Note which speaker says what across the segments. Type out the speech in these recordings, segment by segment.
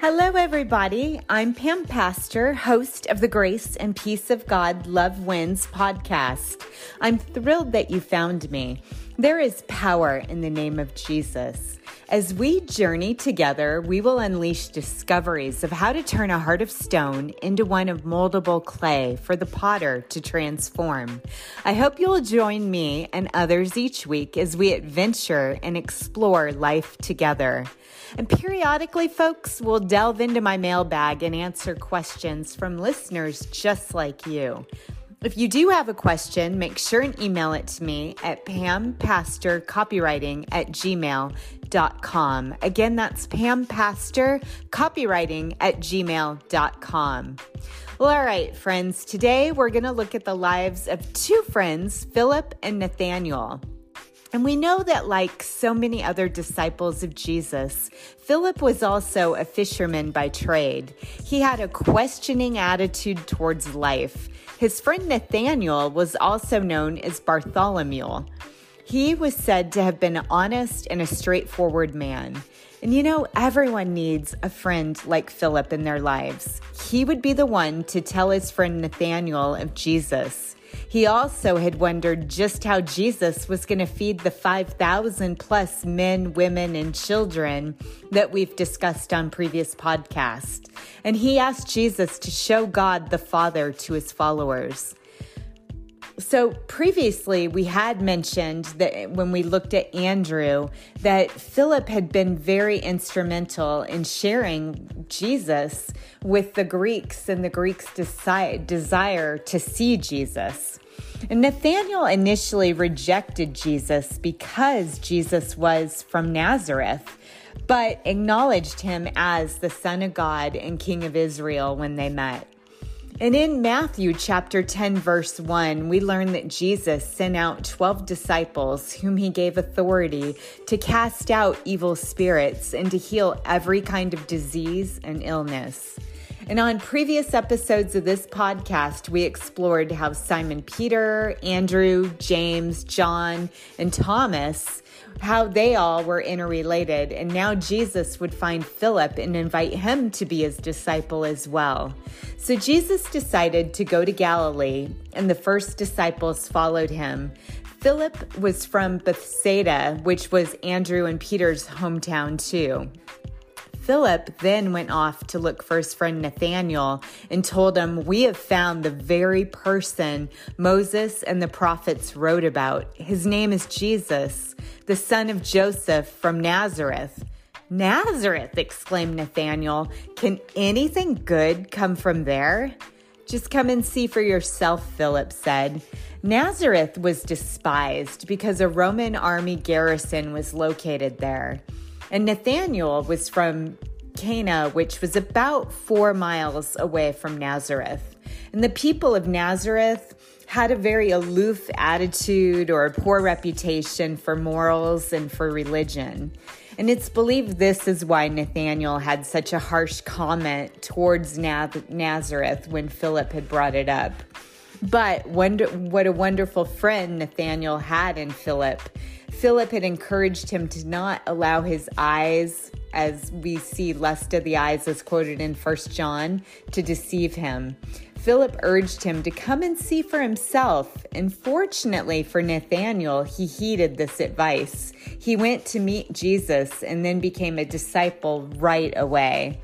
Speaker 1: Hello, everybody. I'm Pam Pastor, host of the Grace and Peace of God Love Wins podcast. I'm thrilled that you found me. There is power in the name of Jesus. As we journey together, we will unleash discoveries of how to turn a heart of stone into one of moldable clay for the potter to transform. I hope you'll join me and others each week as we adventure and explore life together. And periodically, folks, we'll delve into my mailbag and answer questions from listeners just like you. If you do have a question, make sure and email it to me at pampastorcopywriting at gmail.com. Again, that's pampastorcopywriting at gmail.com. Well, all right, friends, today we're going to look at the lives of two friends, Philip and Nathaniel. And we know that, like so many other disciples of Jesus, Philip was also a fisherman by trade. He had a questioning attitude towards life. His friend Nathaniel was also known as Bartholomew. He was said to have been honest and a straightforward man. And you know, everyone needs a friend like Philip in their lives. He would be the one to tell his friend Nathaniel of Jesus. He also had wondered just how Jesus was going to feed the 5,000 plus men, women, and children that we've discussed on previous podcasts. And he asked Jesus to show God the Father to his followers. So previously, we had mentioned that when we looked at Andrew, that Philip had been very instrumental in sharing Jesus with the Greeks and the Greeks' desi- desire to see Jesus. And Nathanael initially rejected Jesus because Jesus was from Nazareth, but acknowledged him as the Son of God and King of Israel when they met. And in Matthew chapter 10, verse 1, we learn that Jesus sent out 12 disciples whom he gave authority to cast out evil spirits and to heal every kind of disease and illness. And on previous episodes of this podcast, we explored how Simon Peter, Andrew, James, John, and Thomas how they all were interrelated, and now Jesus would find Philip and invite him to be his disciple as well. So Jesus decided to go to Galilee, and the first disciples followed him. Philip was from Bethsaida, which was Andrew and Peter's hometown, too. Philip then went off to look for his friend Nathanael and told him, We have found the very person Moses and the prophets wrote about. His name is Jesus, the son of Joseph from Nazareth. Nazareth, exclaimed Nathanael. Can anything good come from there? Just come and see for yourself, Philip said. Nazareth was despised because a Roman army garrison was located there. And Nathanael was from Cana, which was about four miles away from Nazareth. And the people of Nazareth had a very aloof attitude or a poor reputation for morals and for religion. And it's believed this is why Nathanael had such a harsh comment towards Nazareth when Philip had brought it up. But wonder, what a wonderful friend Nathaniel had in Philip. Philip had encouraged him to not allow his eyes, as we see lust of the eyes as quoted in First John, to deceive him. Philip urged him to come and see for himself, and fortunately for Nathanael, he heeded this advice. He went to meet Jesus and then became a disciple right away.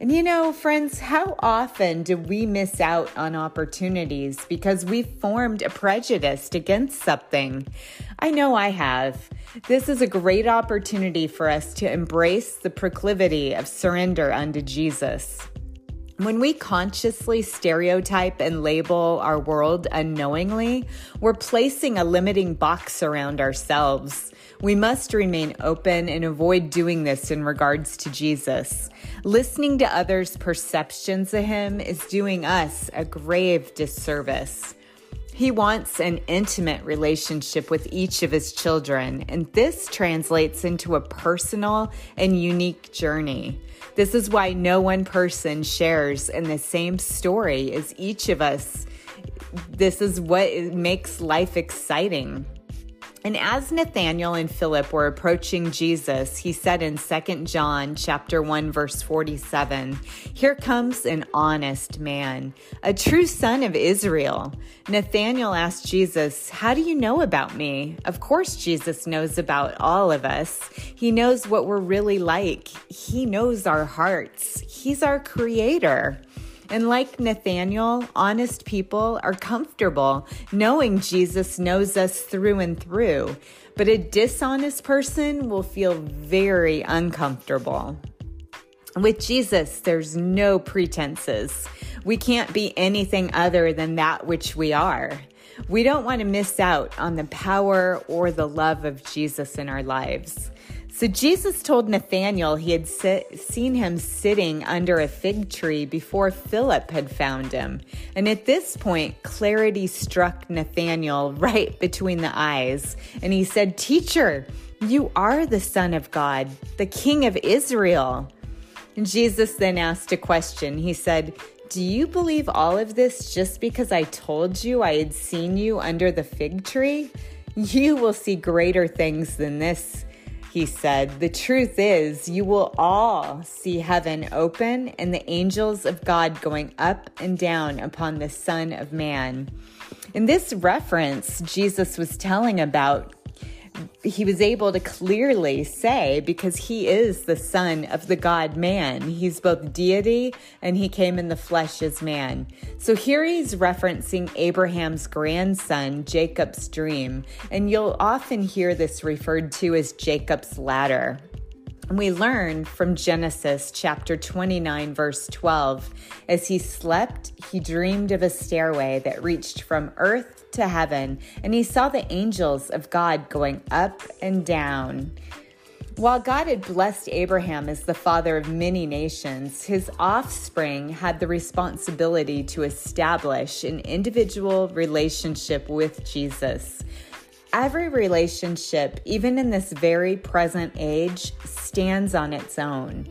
Speaker 1: And you know, friends, how often do we miss out on opportunities because we've formed a prejudice against something? I know I have. This is a great opportunity for us to embrace the proclivity of surrender unto Jesus. When we consciously stereotype and label our world unknowingly, we're placing a limiting box around ourselves. We must remain open and avoid doing this in regards to Jesus. Listening to others' perceptions of him is doing us a grave disservice. He wants an intimate relationship with each of his children, and this translates into a personal and unique journey. This is why no one person shares in the same story as each of us. This is what makes life exciting. And as Nathanael and Philip were approaching Jesus, he said in 2 John chapter 1 verse 47, "Here comes an honest man, a true son of Israel." Nathanael asked Jesus, "How do you know about me?" Of course Jesus knows about all of us. He knows what we're really like. He knows our hearts. He's our creator. And like Nathaniel, honest people are comfortable knowing Jesus knows us through and through. But a dishonest person will feel very uncomfortable. With Jesus, there's no pretenses. We can't be anything other than that which we are. We don't want to miss out on the power or the love of Jesus in our lives. So Jesus told Nathanael he had seen him sitting under a fig tree before Philip had found him. And at this point, clarity struck Nathanael right between the eyes. And he said, Teacher, you are the Son of God, the King of Israel. And Jesus then asked a question. He said, Do you believe all of this just because I told you I had seen you under the fig tree? You will see greater things than this he said, The truth is, you will all see heaven open and the angels of God going up and down upon the Son of Man. In this reference, Jesus was telling about he was able to clearly say because he is the son of the God man. He's both deity and he came in the flesh as man. So here he's referencing Abraham's grandson, Jacob's dream. And you'll often hear this referred to as Jacob's ladder. And we learn from Genesis chapter 29, verse 12 as he slept, he dreamed of a stairway that reached from earth to heaven, and he saw the angels of God going up and down. While God had blessed Abraham as the father of many nations, his offspring had the responsibility to establish an individual relationship with Jesus. Every relationship, even in this very present age, stands on its own.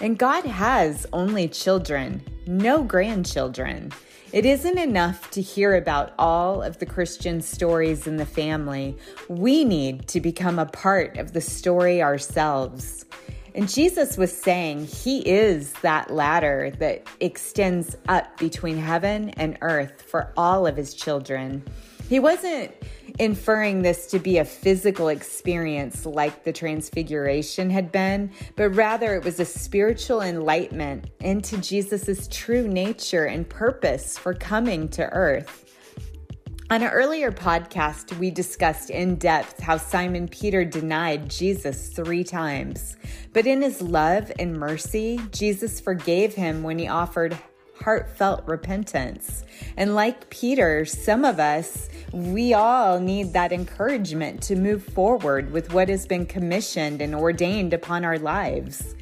Speaker 1: And God has only children, no grandchildren. It isn't enough to hear about all of the Christian stories in the family. We need to become a part of the story ourselves. And Jesus was saying he is that ladder that extends up between heaven and earth for all of his children. He wasn't inferring this to be a physical experience like the transfiguration had been, but rather it was a spiritual enlightenment into Jesus' true nature and purpose for coming to earth. On an earlier podcast, we discussed in depth how Simon Peter denied Jesus three times. But in his love and mercy, Jesus forgave him when he offered heartfelt repentance. And like Peter, some of us, we all need that encouragement to move forward with what has been commissioned and ordained upon our lives.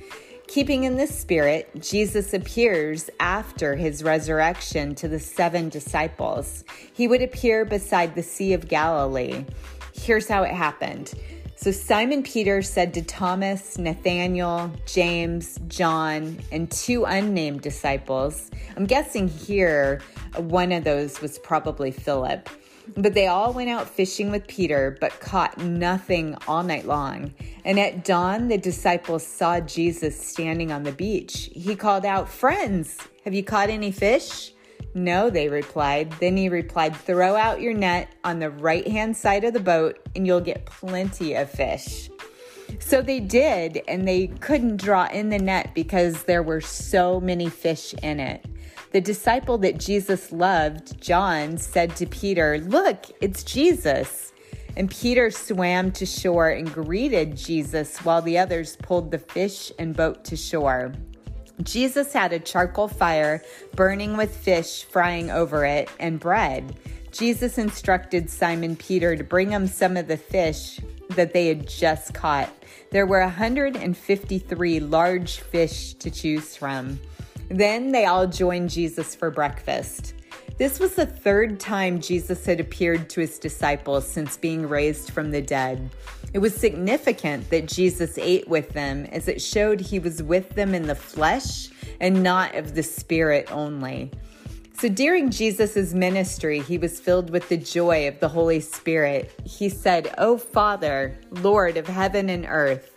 Speaker 1: Keeping in this spirit, Jesus appears after his resurrection to the seven disciples. He would appear beside the Sea of Galilee. Here's how it happened. So Simon Peter said to Thomas, Nathanael, James, John, and two unnamed disciples, I'm guessing here one of those was probably Philip. But they all went out fishing with Peter, but caught nothing all night long. And at dawn, the disciples saw Jesus standing on the beach. He called out, Friends, have you caught any fish? No, they replied. Then he replied, Throw out your net on the right hand side of the boat, and you'll get plenty of fish. So they did, and they couldn't draw in the net because there were so many fish in it. The disciple that Jesus loved, John, said to Peter, Look, it's Jesus. And Peter swam to shore and greeted Jesus while the others pulled the fish and boat to shore. Jesus had a charcoal fire burning with fish frying over it and bread. Jesus instructed Simon Peter to bring him some of the fish that they had just caught. There were 153 large fish to choose from. Then they all joined Jesus for breakfast. This was the third time Jesus had appeared to his disciples since being raised from the dead. It was significant that Jesus ate with them as it showed he was with them in the flesh and not of the spirit only. So during Jesus' ministry, he was filled with the joy of the Holy Spirit. He said, Oh Father, Lord of heaven and earth,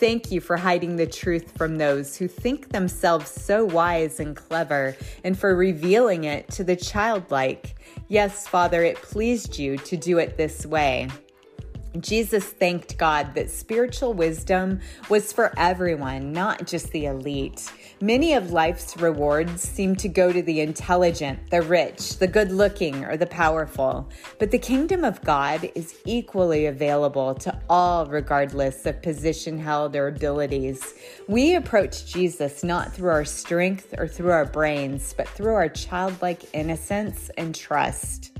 Speaker 1: thank you for hiding the truth from those who think themselves so wise and clever, and for revealing it to the childlike. Yes, Father, it pleased you to do it this way. Jesus thanked God that spiritual wisdom was for everyone, not just the elite. Many of life's rewards seem to go to the intelligent, the rich, the good looking, or the powerful. But the kingdom of God is equally available to all, regardless of position held or abilities. We approach Jesus not through our strength or through our brains, but through our childlike innocence and trust.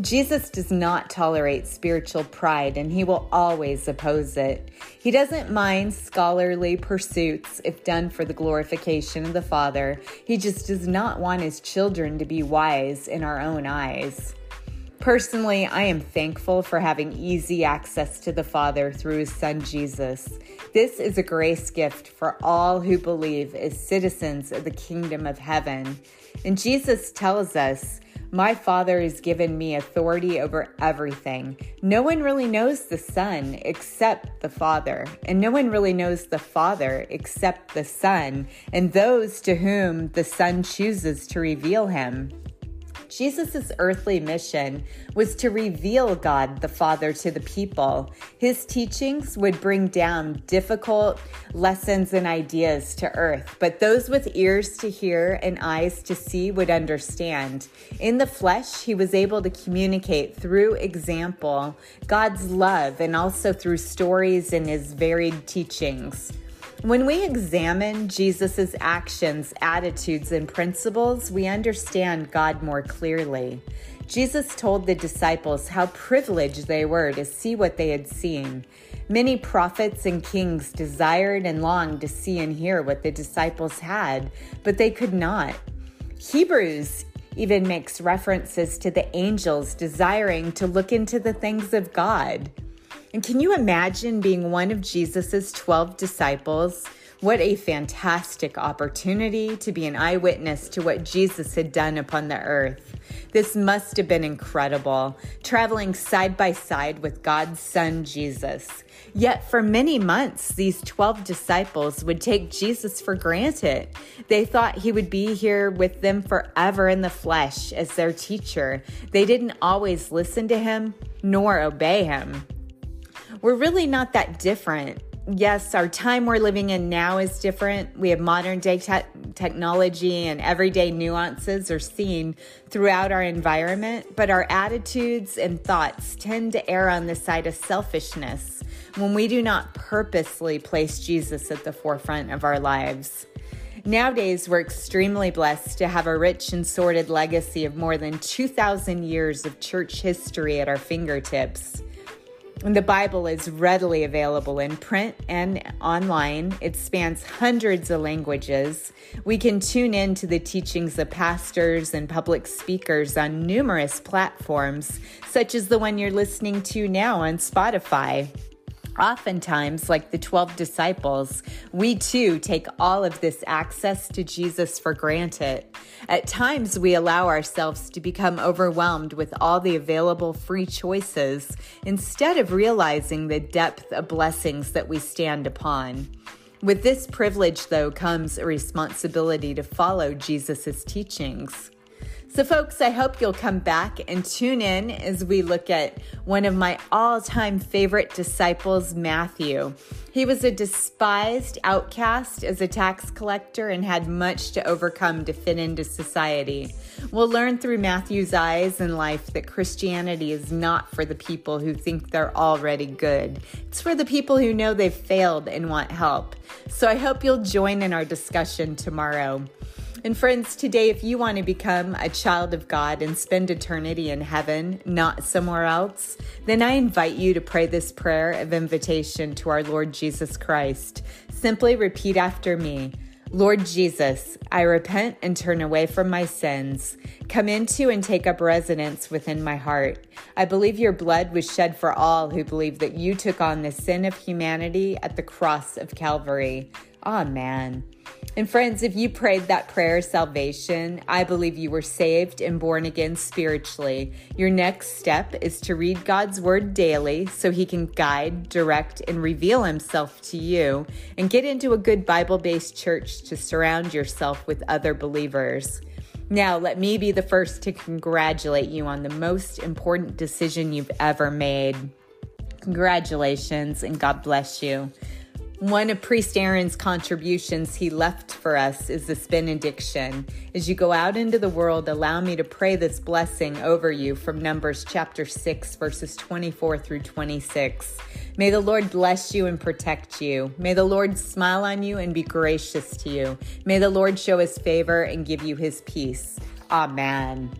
Speaker 1: Jesus does not tolerate spiritual pride and he will always oppose it. He doesn't mind scholarly pursuits if done for the glorification of the Father. He just does not want his children to be wise in our own eyes. Personally, I am thankful for having easy access to the Father through his Son Jesus. This is a grace gift for all who believe as citizens of the kingdom of heaven. And Jesus tells us, my Father has given me authority over everything. No one really knows the Son except the Father, and no one really knows the Father except the Son, and those to whom the Son chooses to reveal him. Jesus' earthly mission was to reveal God the Father to the people. His teachings would bring down difficult lessons and ideas to earth, but those with ears to hear and eyes to see would understand. In the flesh, he was able to communicate through example God's love and also through stories and his varied teachings. When we examine Jesus' actions, attitudes, and principles, we understand God more clearly. Jesus told the disciples how privileged they were to see what they had seen. Many prophets and kings desired and longed to see and hear what the disciples had, but they could not. Hebrews even makes references to the angels desiring to look into the things of God. And can you imagine being one of Jesus's 12 disciples? What a fantastic opportunity to be an eyewitness to what Jesus had done upon the earth. This must have been incredible, traveling side by side with God's Son Jesus. Yet for many months, these 12 disciples would take Jesus for granted. They thought he would be here with them forever in the flesh as their teacher. They didn't always listen to him nor obey him we're really not that different. Yes, our time we're living in now is different. We have modern day te- technology and everyday nuances are seen throughout our environment, but our attitudes and thoughts tend to err on the side of selfishness when we do not purposely place Jesus at the forefront of our lives. Nowadays, we're extremely blessed to have a rich and sordid legacy of more than 2,000 years of church history at our fingertips. The Bible is readily available in print and online. It spans hundreds of languages. We can tune in to the teachings of pastors and public speakers on numerous platforms, such as the one you're listening to now on Spotify. Oftentimes, like the 12 disciples, we too take all of this access to Jesus for granted. At times, we allow ourselves to become overwhelmed with all the available free choices instead of realizing the depth of blessings that we stand upon. With this privilege, though, comes a responsibility to follow Jesus' teachings. So, folks, I hope you'll come back and tune in as we look at one of my all time favorite disciples, Matthew. He was a despised outcast as a tax collector and had much to overcome to fit into society. We'll learn through Matthew's eyes and life that Christianity is not for the people who think they're already good, it's for the people who know they've failed and want help. So, I hope you'll join in our discussion tomorrow. And friends, today, if you want to become a child of God and spend eternity in heaven, not somewhere else, then I invite you to pray this prayer of invitation to our Lord Jesus Christ. Simply repeat after me. Lord Jesus, I repent and turn away from my sins. Come into and take up residence within my heart. I believe your blood was shed for all who believe that you took on the sin of humanity at the cross of Calvary. Amen. And friends, if you prayed that prayer of salvation, I believe you were saved and born again spiritually. Your next step is to read God's word daily so he can guide, direct, and reveal himself to you, and get into a good Bible based church to surround yourself with other believers. Now, let me be the first to congratulate you on the most important decision you've ever made. Congratulations and God bless you. One of Priest Aaron's contributions he left for us is this benediction. As you go out into the world, allow me to pray this blessing over you from Numbers chapter 6, verses 24 through 26. May the Lord bless you and protect you. May the Lord smile on you and be gracious to you. May the Lord show his favor and give you his peace. Amen.